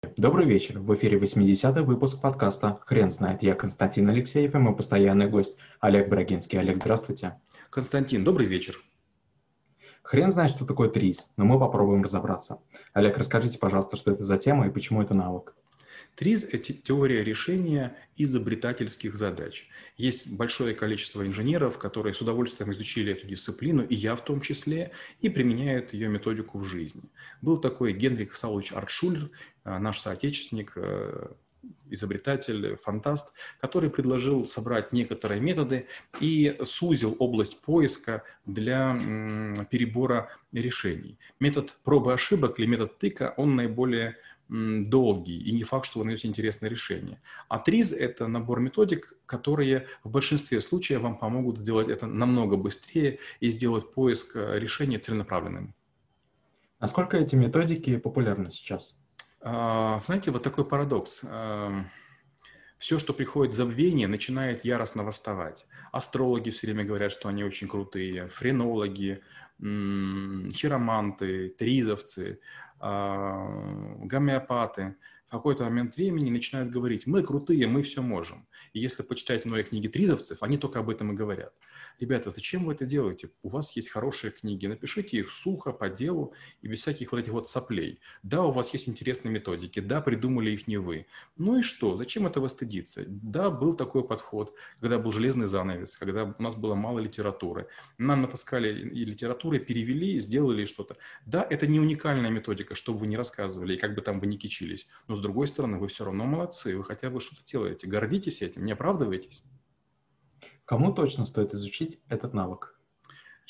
Добрый вечер. В эфире 80-й выпуск подкаста «Хрен знает». Я Константин Алексеев и мой постоянный гость Олег Брагинский. Олег, здравствуйте. Константин, добрый вечер. Хрен знает, что такое ТРИЗ, но мы попробуем разобраться. Олег, расскажите, пожалуйста, что это за тема и почему это навык? ТРИЗ – это теория решения изобретательских задач. Есть большое количество инженеров, которые с удовольствием изучили эту дисциплину, и я в том числе, и применяют ее методику в жизни. Был такой Генрих Саулович Артшулер, э, наш соотечественник, э, изобретатель, фантаст, который предложил собрать некоторые методы и сузил область поиска для перебора решений. Метод пробы ошибок или метод тыка, он наиболее долгий, и не факт, что вы найдете интересное решение. А ТРИЗ – это набор методик, которые в большинстве случаев вам помогут сделать это намного быстрее и сделать поиск э, решения целенаправленным. Насколько эти методики популярны сейчас? А, знаете, вот такой парадокс. Эм, Все, что приходит в забвение, начинает яростно восставать. Астрологи все время говорят, что они очень крутые, френологи, хироманты, тризовцы – гомеопаты в какой-то момент времени начинают говорить, мы крутые, мы все можем. И если почитать многие книги тризовцев, они только об этом и говорят ребята, зачем вы это делаете? У вас есть хорошие книги, напишите их сухо, по делу и без всяких вот этих вот соплей. Да, у вас есть интересные методики, да, придумали их не вы. Ну и что? Зачем этого стыдиться? Да, был такой подход, когда был железный занавес, когда у нас было мало литературы. Нам натаскали и литературы, перевели, сделали что-то. Да, это не уникальная методика, чтобы вы не рассказывали, и как бы там вы не кичились. Но с другой стороны, вы все равно молодцы, вы хотя бы что-то делаете. Гордитесь этим, не оправдывайтесь. Кому точно стоит изучить этот навык?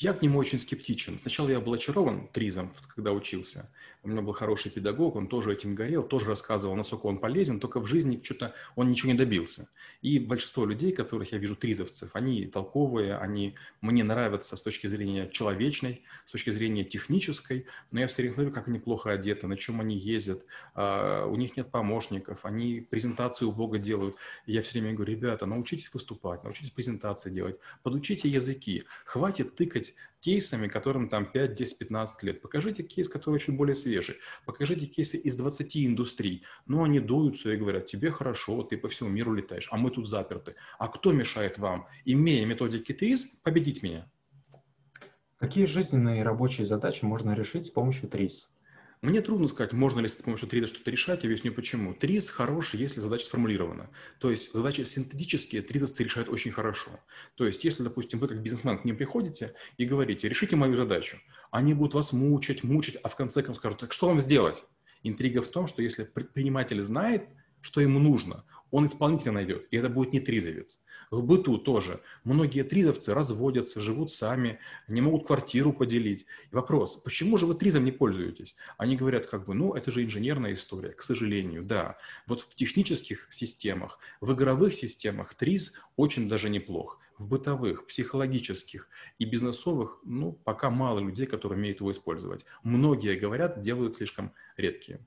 Я к нему очень скептичен. Сначала я был очарован тризом, когда учился. У меня был хороший педагог, он тоже этим горел, тоже рассказывал, насколько он полезен, только в жизни что-то он ничего не добился. И большинство людей, которых я вижу тризовцев, они толковые, они мне нравятся с точки зрения человечной, с точки зрения технической, но я все время смотрю, как они плохо одеты, на чем они ездят, а, у них нет помощников, они презентацию у Бога делают. И я все время говорю, ребята, научитесь выступать, научитесь презентации делать, подучите языки, хватит тыкать делитесь кейсами, которым там 5, 10, 15 лет. Покажите кейс, который чуть более свежий. Покажите кейсы из 20 индустрий. Ну, они дуются и говорят, тебе хорошо, ты по всему миру летаешь, а мы тут заперты. А кто мешает вам, имея методики ТРИЗ, победить меня? Какие жизненные и рабочие задачи можно решить с помощью ТРИЗ? Мне трудно сказать, можно ли с помощью ТРИЗа что-то решать, я объясню почему. ТРИЗ хороший, если задача сформулирована. То есть задачи синтетические ТРИЗовцы решают очень хорошо. То есть если, допустим, вы как бизнесмен к ним приходите и говорите, решите мою задачу, они будут вас мучать, мучать, а в конце концов скажут, так что вам сделать? Интрига в том, что если предприниматель знает, что ему нужно, он исполнителя найдет, и это будет не тризовец. В быту тоже. Многие тризовцы разводятся, живут сами, не могут квартиру поделить. И вопрос, почему же вы тризом не пользуетесь? Они говорят, как бы, ну, это же инженерная история, к сожалению, да. Вот в технических системах, в игровых системах триз очень даже неплох. В бытовых, психологических и бизнесовых, ну, пока мало людей, которые умеют его использовать. Многие, говорят, делают слишком редкие.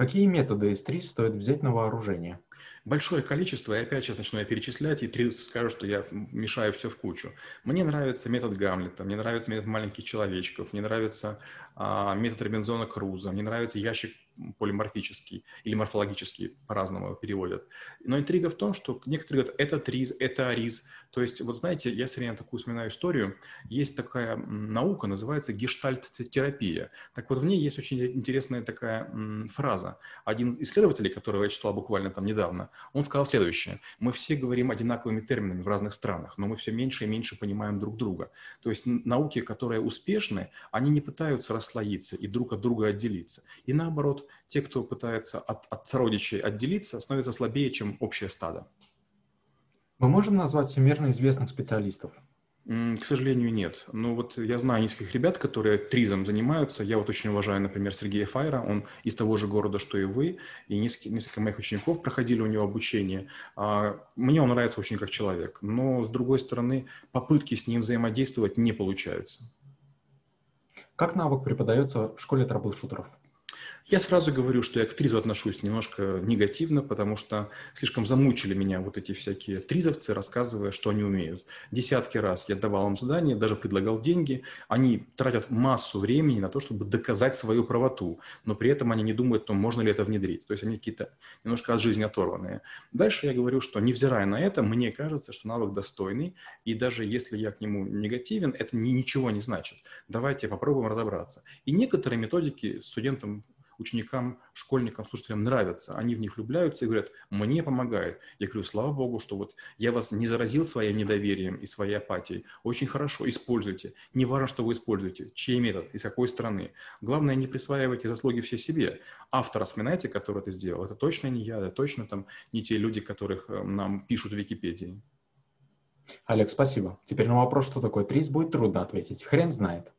Какие методы из ТРИС стоит взять на вооружение? Большое количество, и опять сейчас начну я перечислять, и три скажут, что я мешаю все в кучу. Мне нравится метод Гамлета, мне нравится метод маленьких человечков, мне нравится а, метод Робинзона Круза, мне нравится ящик полиморфический или морфологический, по-разному переводят. Но интрига в том, что некоторые говорят, это триз, это ариз. То есть, вот знаете, я все время такую вспоминаю историю. Есть такая наука, называется гештальт-терапия. Так вот, в ней есть очень интересная такая фраза. Один из исследователей, которого я читал буквально там недавно, он сказал следующее. Мы все говорим одинаковыми терминами в разных странах, но мы все меньше и меньше понимаем друг друга. То есть науки, которые успешны, они не пытаются расслоиться и друг от друга отделиться. И наоборот, те, кто пытается от, от сородичей отделиться, становятся слабее, чем общее стадо. Мы можем назвать всемирно известных специалистов? К сожалению, нет. Но вот я знаю нескольких ребят, которые тризом занимаются. Я вот очень уважаю, например, Сергея Файра. Он из того же города, что и вы. И несколько, несколько моих учеников проходили у него обучение. А, мне он нравится очень как человек. Но, с другой стороны, попытки с ним взаимодействовать не получаются. Как навык преподается в школе трэблшутеров? Я сразу говорю, что я к тризу отношусь немножко негативно, потому что слишком замучили меня вот эти всякие тризовцы, рассказывая, что они умеют. Десятки раз я давал им задания, даже предлагал деньги. Они тратят массу времени на то, чтобы доказать свою правоту, но при этом они не думают, то можно ли это внедрить. То есть они какие-то немножко от жизни оторванные. Дальше я говорю, что невзирая на это, мне кажется, что навык достойный, и даже если я к нему негативен, это ни, ничего не значит. Давайте попробуем разобраться. И некоторые методики студентам ученикам, школьникам, слушателям нравятся, они в них влюбляются и говорят, мне помогает. Я говорю, слава богу, что вот я вас не заразил своим недоверием и своей апатией. Очень хорошо, используйте. Не важно, что вы используете, чей метод, из какой страны. Главное, не присваивайте заслуги все себе. Автора вспоминайте, который это сделал. Это точно не я, это точно там не те люди, которых э, нам пишут в Википедии. Олег, спасибо. Теперь на вопрос, что такое ТРИС, будет трудно ответить. Хрен знает.